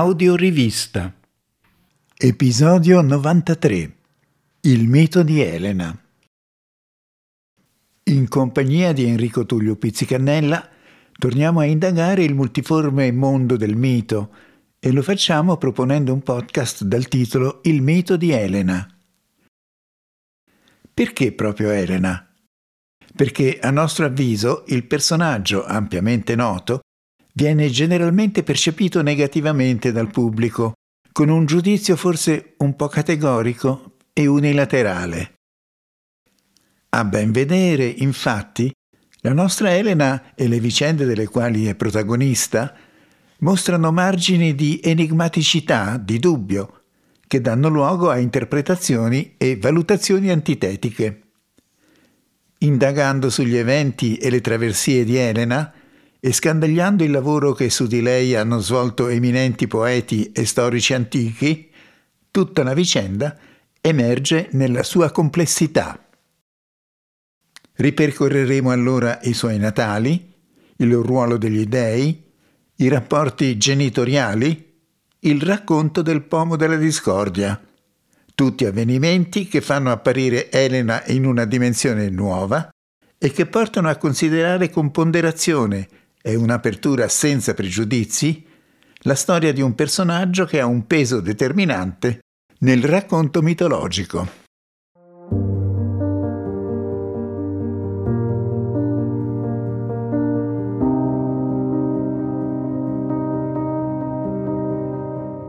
Audiorivista. Episodio 93. Il mito di Elena. In compagnia di Enrico Tullio Pizzicannella torniamo a indagare il multiforme mondo del mito e lo facciamo proponendo un podcast dal titolo Il mito di Elena. Perché proprio Elena? Perché a nostro avviso il personaggio ampiamente noto viene generalmente percepito negativamente dal pubblico, con un giudizio forse un po' categorico e unilaterale. A ben vedere, infatti, la nostra Elena e le vicende delle quali è protagonista mostrano margini di enigmaticità, di dubbio, che danno luogo a interpretazioni e valutazioni antitetiche. Indagando sugli eventi e le traversie di Elena, e scandagliando il lavoro che su di lei hanno svolto eminenti poeti e storici antichi, tutta la vicenda emerge nella sua complessità. Ripercorreremo allora i suoi natali, il ruolo degli dei, i rapporti genitoriali, il racconto del pomo della discordia, tutti avvenimenti che fanno apparire Elena in una dimensione nuova e che portano a considerare con ponderazione è un'apertura senza pregiudizi, la storia di un personaggio che ha un peso determinante nel racconto mitologico.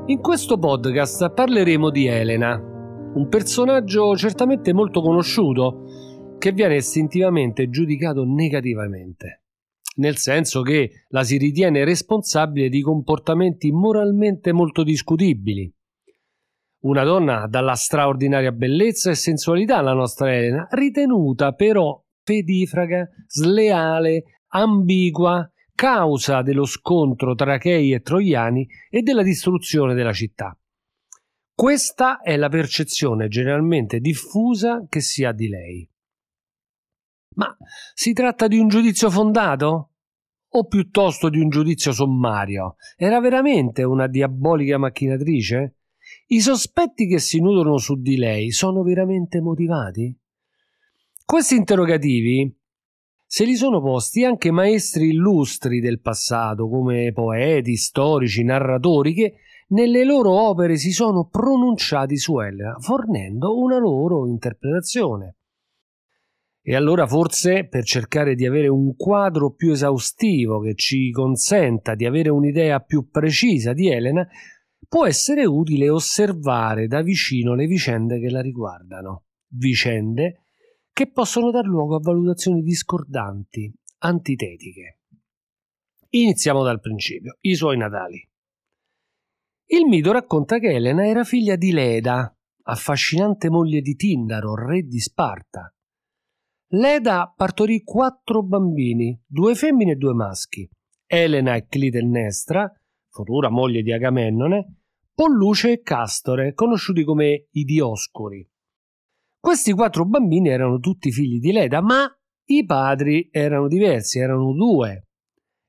In questo podcast parleremo di Elena, un personaggio certamente molto conosciuto che viene istintivamente giudicato negativamente nel senso che la si ritiene responsabile di comportamenti moralmente molto discutibili. Una donna dalla straordinaria bellezza e sensualità, la nostra Elena, ritenuta però pedifraga, sleale, ambigua, causa dello scontro tra Achei e Troiani e della distruzione della città. Questa è la percezione generalmente diffusa che si ha di lei. Ma si tratta di un giudizio fondato? O piuttosto di un giudizio sommario? Era veramente una diabolica macchinatrice? I sospetti che si nutrono su di lei sono veramente motivati? Questi interrogativi se li sono posti anche maestri illustri del passato, come poeti, storici, narratori, che nelle loro opere si sono pronunciati su Elena, fornendo una loro interpretazione. E allora forse per cercare di avere un quadro più esaustivo che ci consenta di avere un'idea più precisa di Elena, può essere utile osservare da vicino le vicende che la riguardano. Vicende che possono dar luogo a valutazioni discordanti, antitetiche. Iniziamo dal principio, i suoi natali. Il mito racconta che Elena era figlia di Leda, affascinante moglie di Tindaro, re di Sparta Leda partorì quattro bambini, due femmine e due maschi. Elena e Clitennestra, futura moglie di Agamennone, Polluce e Castore, conosciuti come i Dioscuri. Questi quattro bambini erano tutti figli di Leda, ma i padri erano diversi, erano due.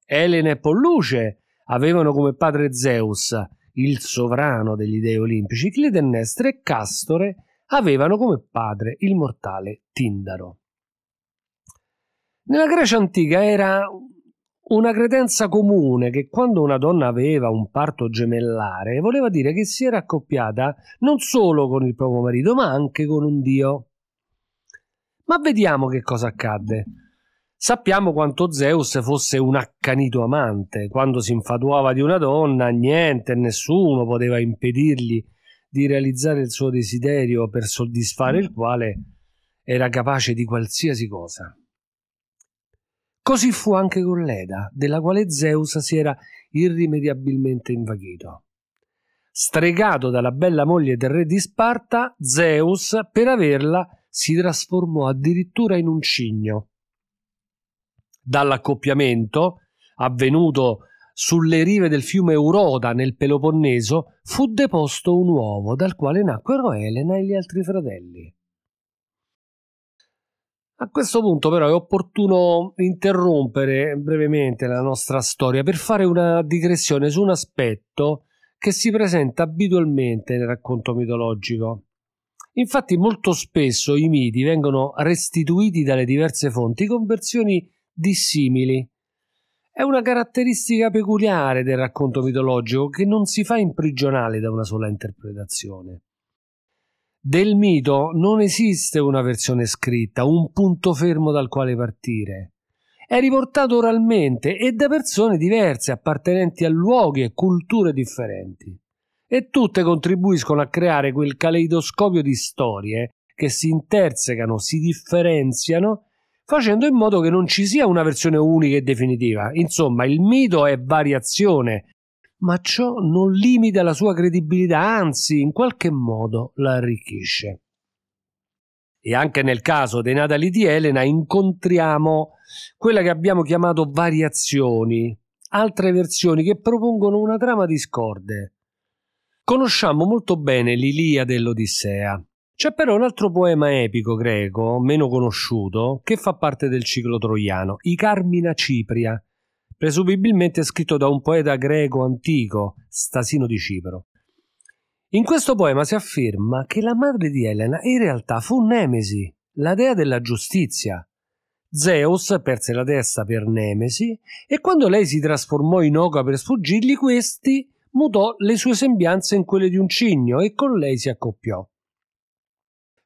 Elena e Polluce avevano come padre Zeus, il sovrano degli dei olimpici, Clitennestra e Castore avevano come padre il mortale Tindaro. Nella Grecia antica era una credenza comune che quando una donna aveva un parto gemellare voleva dire che si era accoppiata non solo con il proprio marito ma anche con un dio. Ma vediamo che cosa accadde. Sappiamo quanto Zeus fosse un accanito amante. Quando si infatuava di una donna, niente nessuno poteva impedirgli di realizzare il suo desiderio per soddisfare il quale era capace di qualsiasi cosa. Così fu anche con Leda, della quale Zeus si era irrimediabilmente invaghito. Stregato dalla bella moglie del re di Sparta, Zeus, per averla, si trasformò addirittura in un cigno. Dall'accoppiamento, avvenuto sulle rive del fiume Euroda nel Peloponneso, fu deposto un uovo dal quale nacquero Elena e gli altri fratelli. A questo punto però è opportuno interrompere brevemente la nostra storia per fare una digressione su un aspetto che si presenta abitualmente nel racconto mitologico. Infatti molto spesso i miti vengono restituiti dalle diverse fonti con versioni dissimili. È una caratteristica peculiare del racconto mitologico che non si fa imprigionare da una sola interpretazione. Del mito non esiste una versione scritta, un punto fermo dal quale partire. È riportato oralmente e da persone diverse appartenenti a luoghi e culture differenti e tutte contribuiscono a creare quel caleidoscopio di storie che si intersecano, si differenziano, facendo in modo che non ci sia una versione unica e definitiva. Insomma, il mito è variazione, ma ciò non limita la sua credibilità, anzi, in qualche modo la arricchisce. E anche nel caso dei Natali di Elena incontriamo quella che abbiamo chiamato variazioni, altre versioni che propongono una trama discorde, Conosciamo molto bene l'Iliade e l'Odissea. C'è però un altro poema epico greco, meno conosciuto, che fa parte del ciclo troiano, I Carmina Cipria, presumibilmente scritto da un poeta greco antico, Stasino di Cipro. In questo poema si afferma che la madre di Elena in realtà fu Nemesi, la dea della giustizia. Zeus perse la testa per Nemesi e quando lei si trasformò in oca per sfuggirgli, questi mutò le sue sembianze in quelle di un cigno e con lei si accoppiò.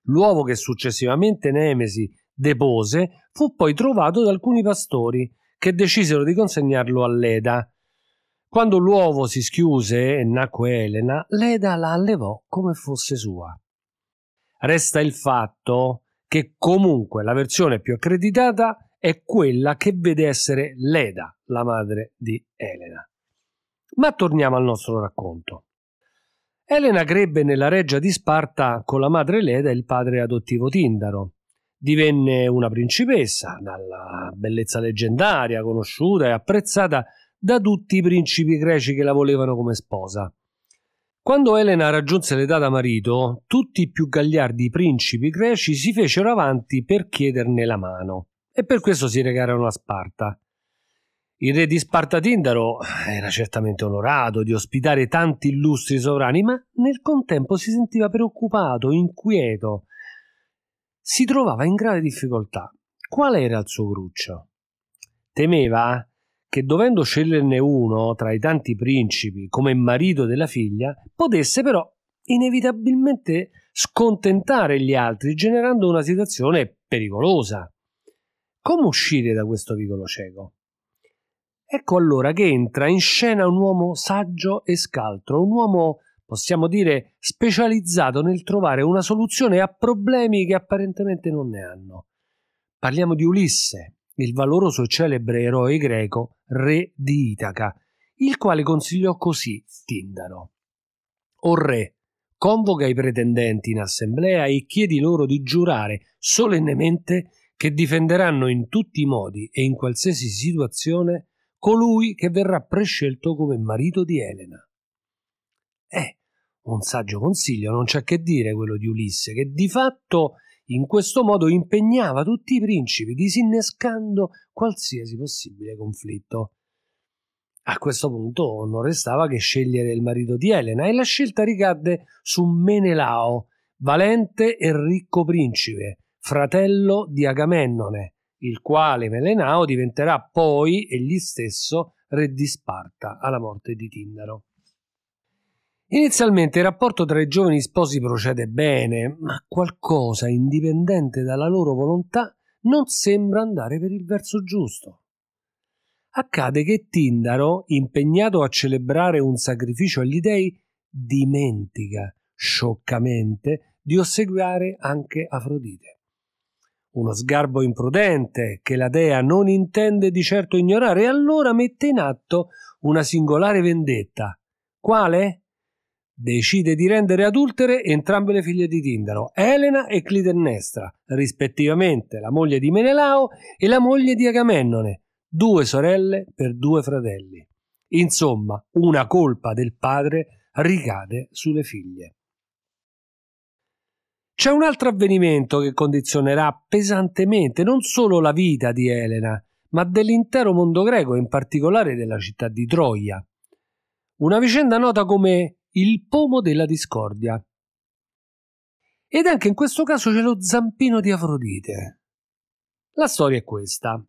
L'uovo che successivamente Nemesi depose fu poi trovato da alcuni pastori che decisero di consegnarlo a Leda. Quando l'uovo si schiuse e nacque Elena, Leda la allevò come fosse sua. Resta il fatto che comunque la versione più accreditata è quella che vede essere Leda, la madre di Elena. Ma torniamo al nostro racconto. Elena crebbe nella reggia di Sparta con la madre Leda e il padre adottivo Tindaro. Divenne una principessa, dalla bellezza leggendaria, conosciuta e apprezzata da tutti i principi greci che la volevano come sposa. Quando Elena raggiunse l'età da marito, tutti i più gagliardi principi greci si fecero avanti per chiederne la mano e per questo si recarono a Sparta. Il re di Sparta Tindaro era certamente onorato di ospitare tanti illustri sovrani, ma nel contempo si sentiva preoccupato, inquieto. Si trovava in grave difficoltà. Qual era il suo cruccio? Temeva che dovendo sceglierne uno tra i tanti principi come marito della figlia, potesse però inevitabilmente scontentare gli altri, generando una situazione pericolosa. Come uscire da questo vicolo cieco? Ecco allora che entra in scena un uomo saggio e scaltro, un uomo, possiamo dire, specializzato nel trovare una soluzione a problemi che apparentemente non ne hanno. Parliamo di Ulisse, il valoroso e celebre eroe greco, re di Itaca, il quale consigliò così Tindaro. O re, convoca i pretendenti in assemblea e chiedi loro di giurare solennemente che difenderanno in tutti i modi e in qualsiasi situazione colui che verrà prescelto come marito di Elena. Eh, un saggio consiglio, non c'è che dire quello di Ulisse, che di fatto in questo modo impegnava tutti i principi, disinnescando qualsiasi possibile conflitto. A questo punto non restava che scegliere il marito di Elena e la scelta ricadde su Menelao, valente e ricco principe, fratello di Agamennone, il quale Melenao diventerà poi egli stesso re di Sparta alla morte di Tindaro. Inizialmente il rapporto tra i giovani sposi procede bene, ma qualcosa indipendente dalla loro volontà non sembra andare per il verso giusto. Accade che Tindaro, impegnato a celebrare un sacrificio agli dei, dimentica scioccamente di ossequiare anche Afrodite uno sgarbo imprudente che la dea non intende di certo ignorare e allora mette in atto una singolare vendetta. Quale? Decide di rendere adultere entrambe le figlie di Tindaro, Elena e Clitennestra, rispettivamente la moglie di Menelao e la moglie di Agamennone, due sorelle per due fratelli. Insomma, una colpa del padre ricade sulle figlie. C'è un altro avvenimento che condizionerà pesantemente non solo la vita di Elena, ma dell'intero mondo greco e in particolare della città di Troia. una vicenda nota come il pomo della discordia. Ed anche in questo caso c'è lo zampino di Afrodite. La storia è questa.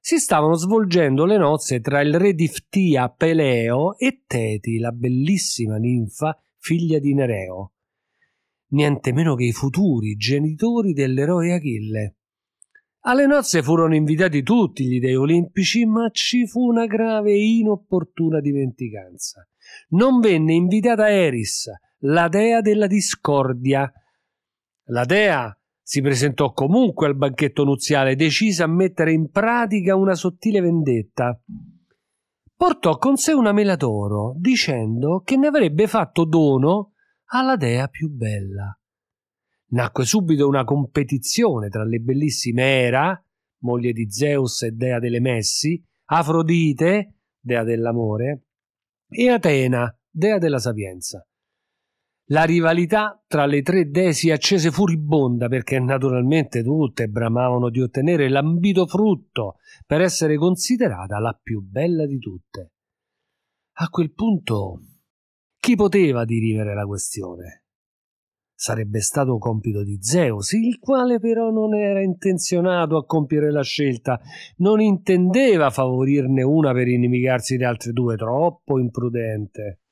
Si stavano svolgendo le nozze tra il re di Ftia Peleo e Teti, la bellissima ninfa figlia di Nereo, niente meno che i futuri genitori dell'eroe Achille. Alle nozze furono invitati tutti gli dei olimpici, ma ci fu una grave e inopportuna dimenticanza. Non venne invitata Eris, la dea della discordia. La dea si presentò comunque al banchetto nuziale, decisa a mettere in pratica una sottile vendetta. Portò con sé una mela d'oro, dicendo che ne avrebbe fatto dono alla dea più bella. Nacque subito una competizione tra le bellissime Era, moglie di Zeus e dea delle messi, Afrodite, dea dell'amore, e Atena, dea della sapienza. La rivalità tra le tre dee si accese furibonda perché naturalmente tutte bramavano di ottenere l'ambito frutto per essere considerata la più bella di tutte. A quel punto chi poteva dirimere la questione? Sarebbe stato compito di Zeus, il quale però non era intenzionato a compiere la scelta, non intendeva favorirne una per inimicarsi le altre due, troppo imprudente.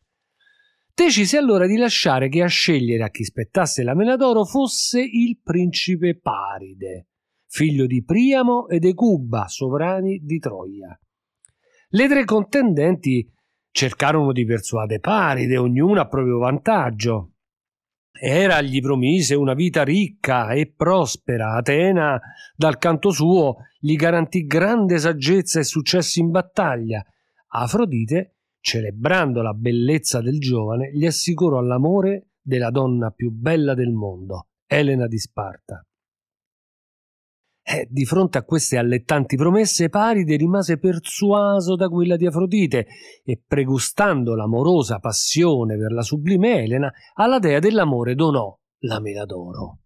Decise allora di lasciare che a scegliere a chi spettasse la mela d'oro fosse il principe Paride, figlio di Priamo ed Ecuba, sovrani di Troia. Le tre contendenti cercarono di persuadere Paride, ognuna a proprio vantaggio, era gli promise una vita ricca e prospera. Atena, dal canto suo, gli garantì grande saggezza e successi in battaglia. Afrodite, celebrando la bellezza del giovane, gli assicurò l'amore della donna più bella del mondo, Elena di Sparta. Eh, di fronte a queste allettanti promesse, Paride rimase persuaso da quella di Afrodite e, pregustando l'amorosa passione per la sublime Elena, alla dea dell'amore donò la mela d'oro.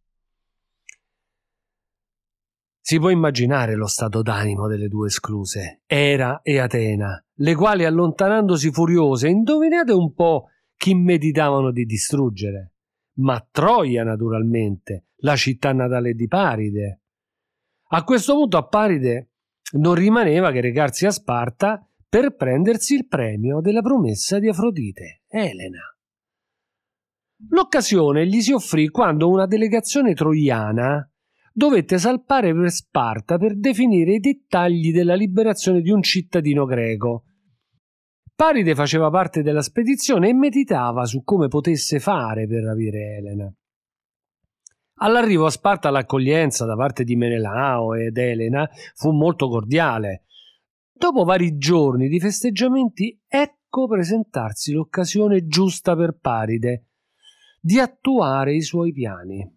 Si può immaginare lo stato d'animo delle due escluse, Era e Atena, le quali allontanandosi furiose, indovinate un po' chi meditavano di distruggere. Ma Troia, naturalmente, la città natale di Paride. A questo punto a Paride non rimaneva che recarsi a Sparta per prendersi il premio della promessa di Afrodite, Elena. L'occasione gli si offrì quando una delegazione troiana dovette salpare per Sparta per definire i dettagli della liberazione di un cittadino greco. Paride faceva parte della spedizione e meditava su come potesse fare per rapire Elena. All'arrivo a Sparta l'accoglienza da parte di Menelao ed Elena fu molto cordiale. Dopo vari giorni di festeggiamenti, ecco presentarsi l'occasione giusta per Paride di attuare i suoi piani.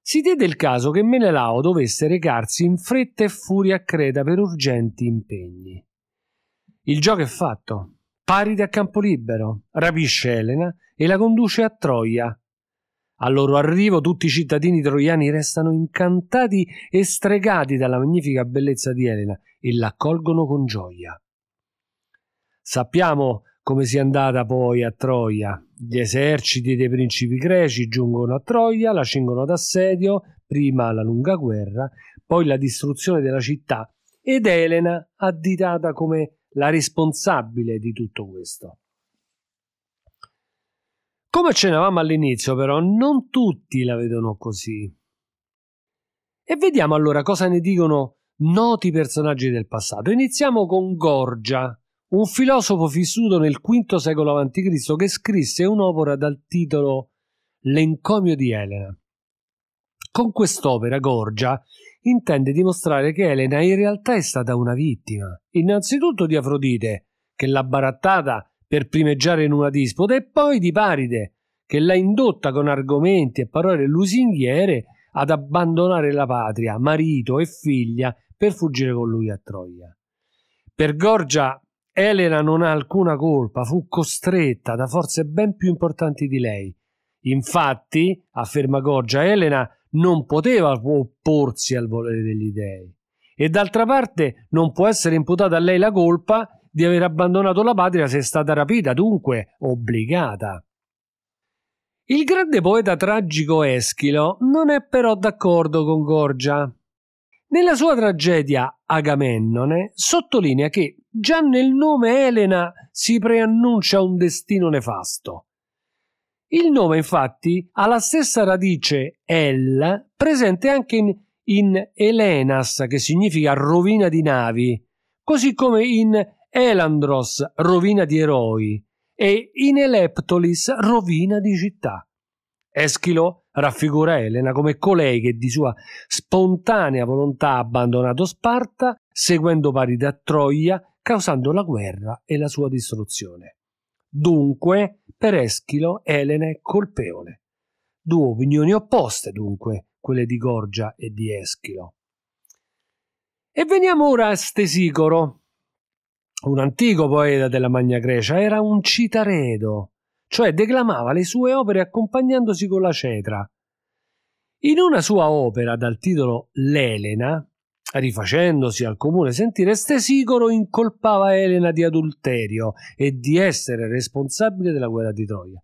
Si diede il caso che Menelao dovesse recarsi in fretta e furia a Creta per urgenti impegni. Il gioco è fatto. Paride a campo libero, rapisce Elena e la conduce a Troia, al loro arrivo tutti i cittadini troiani restano incantati e stregati dalla magnifica bellezza di Elena e l'accolgono con gioia. Sappiamo come sia andata poi a Troia. Gli eserciti dei principi greci giungono a Troia, la cingono d'assedio, prima la lunga guerra, poi la distruzione della città ed Elena additata come la responsabile di tutto questo. Come accennavamo all'inizio, però, non tutti la vedono così. E vediamo allora cosa ne dicono noti personaggi del passato. Iniziamo con Gorgia, un filosofo vissuto nel V secolo a.C. che scrisse un'opera dal titolo L'encomio di Elena. Con quest'opera Gorgia intende dimostrare che Elena in realtà è stata una vittima, innanzitutto di Afrodite, che l'ha barattata per primeggiare in una disputa e poi di Paride, che l'ha indotta con argomenti e parole lusinghiere ad abbandonare la patria, marito e figlia per fuggire con lui a Troia. Per Gorgia Elena non ha alcuna colpa, fu costretta da forze ben più importanti di lei. Infatti, afferma Gorgia, Elena non poteva opporsi al volere degli dei. E d'altra parte non può essere imputata a lei la colpa di aver abbandonato la patria sia stata rapita, dunque obbligata. Il grande poeta tragico Eschilo non è però d'accordo con Gorgia. Nella sua tragedia Agamennone sottolinea che già nel nome Elena si preannuncia un destino nefasto. Il nome infatti ha la stessa radice El presente anche in, in Elenas che significa rovina di navi, così come in Elandros rovina di eroi e in Eleptolis rovina di città. Eschilo raffigura Elena come colei che di sua spontanea volontà ha abbandonato Sparta, seguendo Paride a Troia, causando la guerra e la sua distruzione. Dunque, per Eschilo, Elena è colpevole. Due opinioni opposte, dunque, quelle di Gorgia e di Eschilo. E veniamo ora a Stesicoro, un antico poeta della Magna Grecia, era un citaredo, cioè declamava le sue opere accompagnandosi con la cetra. In una sua opera dal titolo L'Elena, rifacendosi al comune sentire, Stesicoro incolpava Elena di adulterio e di essere responsabile della guerra di Troia.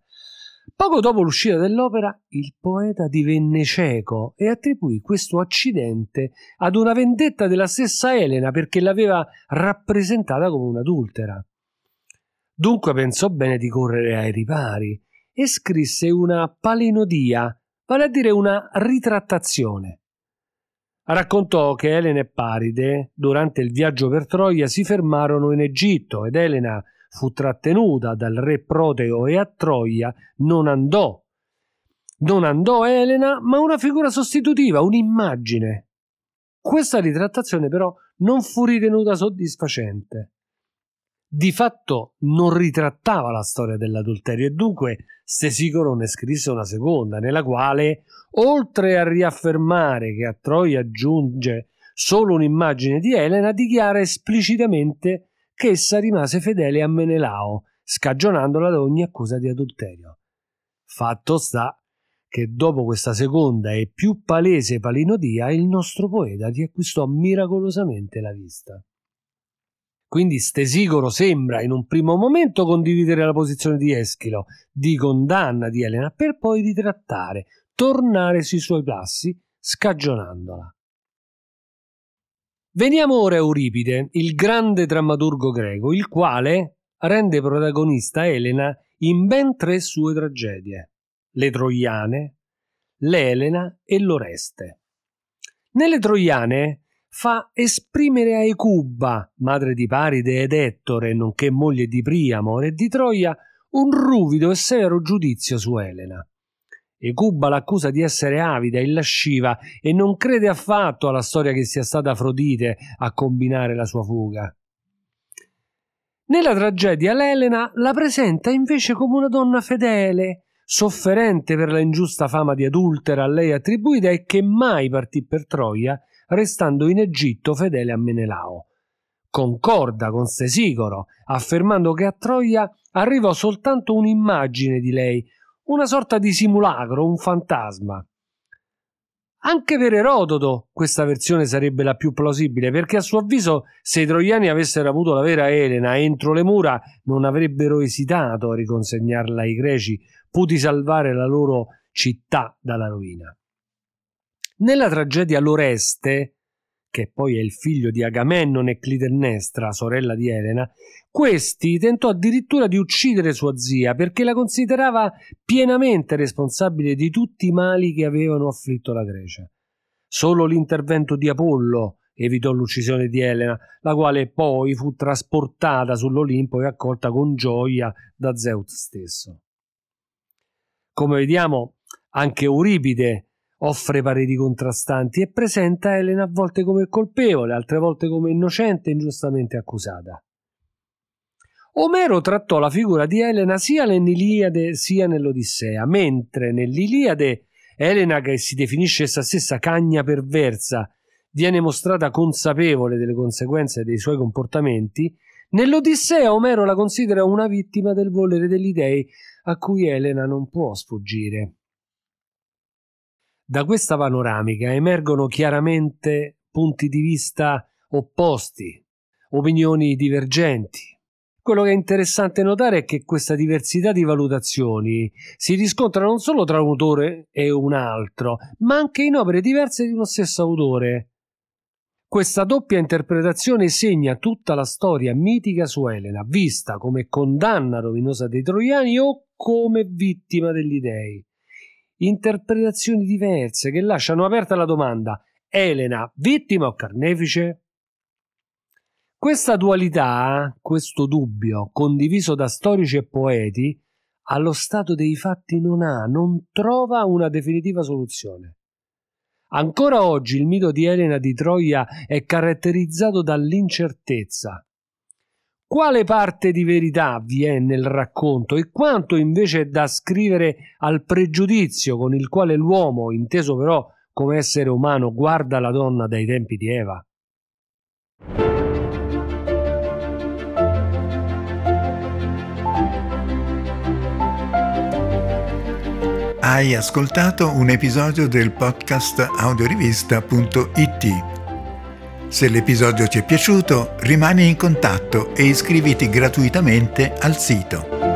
Poco dopo l'uscita dell'opera, il poeta divenne cieco e attribuì questo accidente ad una vendetta della stessa Elena perché l'aveva rappresentata come un'adultera. Dunque pensò bene di correre ai ripari e scrisse una palinodia, vale a dire una ritrattazione. Raccontò che Elena e Paride, durante il viaggio per Troia, si fermarono in Egitto ed Elena fu trattenuta dal re Proteo e a Troia non andò. Non andò Elena, ma una figura sostitutiva, un'immagine. Questa ritrattazione però non fu ritenuta soddisfacente di fatto non ritrattava la storia dell'adulterio e dunque Stesicoro ne scrisse una seconda, nella quale, oltre a riaffermare che a Troia giunge solo un'immagine di Elena, dichiara esplicitamente essa rimase fedele a Menelao, scagionandola da ogni accusa di adulterio. Fatto sta che dopo questa seconda e più palese palinodia il nostro poeta riacquistò miracolosamente la vista. Quindi Stesicoro sembra in un primo momento condividere la posizione di Eschilo di condanna di Elena per poi ritrattare, tornare sui suoi passi, scagionandola. Veniamo ora a Euripide, il grande drammaturgo greco, il quale rende protagonista Elena in ben tre sue tragedie, le Troiane, l'Elena e l'Oreste. Nelle Troiane fa esprimere a Ecuba, madre di Paride ed Ettore, nonché moglie di Priamo e di Troia, un ruvido e severo giudizio su Elena. Ecuba l'accusa di essere avida e lasciva e non crede affatto alla storia che sia stata Afrodite a combinare la sua fuga. Nella tragedia l'Elena la presenta invece come una donna fedele, sofferente per la ingiusta fama di adultera a lei attribuita e che mai partì per Troia restando in Egitto fedele a Menelao. Concorda con Stesicoro, affermando che a Troia arrivò soltanto un'immagine di lei, una sorta di simulacro, un fantasma. Anche per Erodoto questa versione sarebbe la più plausibile, perché a suo avviso se i troiani avessero avuto la vera Elena entro le mura non avrebbero esitato a riconsegnarla ai greci, puti salvare la loro città dalla rovina. Nella tragedia L'Oreste, che poi è il figlio di Agamennone Clitennestra, sorella di Elena, questi tentò addirittura di uccidere sua zia perché la considerava pienamente responsabile di tutti i mali che avevano afflitto la Grecia. Solo l'intervento di Apollo evitò l'uccisione di Elena, la quale poi fu trasportata sull'Olimpo e accolta con gioia da Zeus stesso. Come vediamo, anche Euripide offre pareri contrastanti e presenta Elena a volte come colpevole, altre volte come innocente e ingiustamente accusata. Omero trattò la figura di Elena sia nell'Iliade sia nell'Odissea, mentre nell'Iliade Elena, che si definisce essa stessa cagna perversa, viene mostrata consapevole delle conseguenze dei suoi comportamenti, nell'Odissea Omero la considera una vittima del volere degli dei a cui Elena non può sfuggire. Da questa panoramica emergono chiaramente punti di vista opposti, opinioni divergenti. Quello che è interessante notare è che questa diversità di valutazioni si riscontra non solo tra un autore e un altro, ma anche in opere diverse di uno stesso autore. Questa doppia interpretazione segna tutta la storia mitica su Elena, vista come condanna rovinosa dei troiani o come vittima degli dei. Interpretazioni diverse che lasciano aperta la domanda: Elena, vittima o carnefice? Questa dualità, questo dubbio, condiviso da storici e poeti, allo stato dei fatti non ha, non trova una definitiva soluzione. Ancora oggi il mito di Elena di Troia è caratterizzato dall'incertezza. Quale parte di verità vi è nel racconto e quanto invece è da scrivere al pregiudizio con il quale l'uomo, inteso però come essere umano, guarda la donna dai tempi di Eva? Hai ascoltato un episodio del podcast audiorivista.it. Se l'episodio ti è piaciuto, rimani in contatto e iscriviti gratuitamente al sito.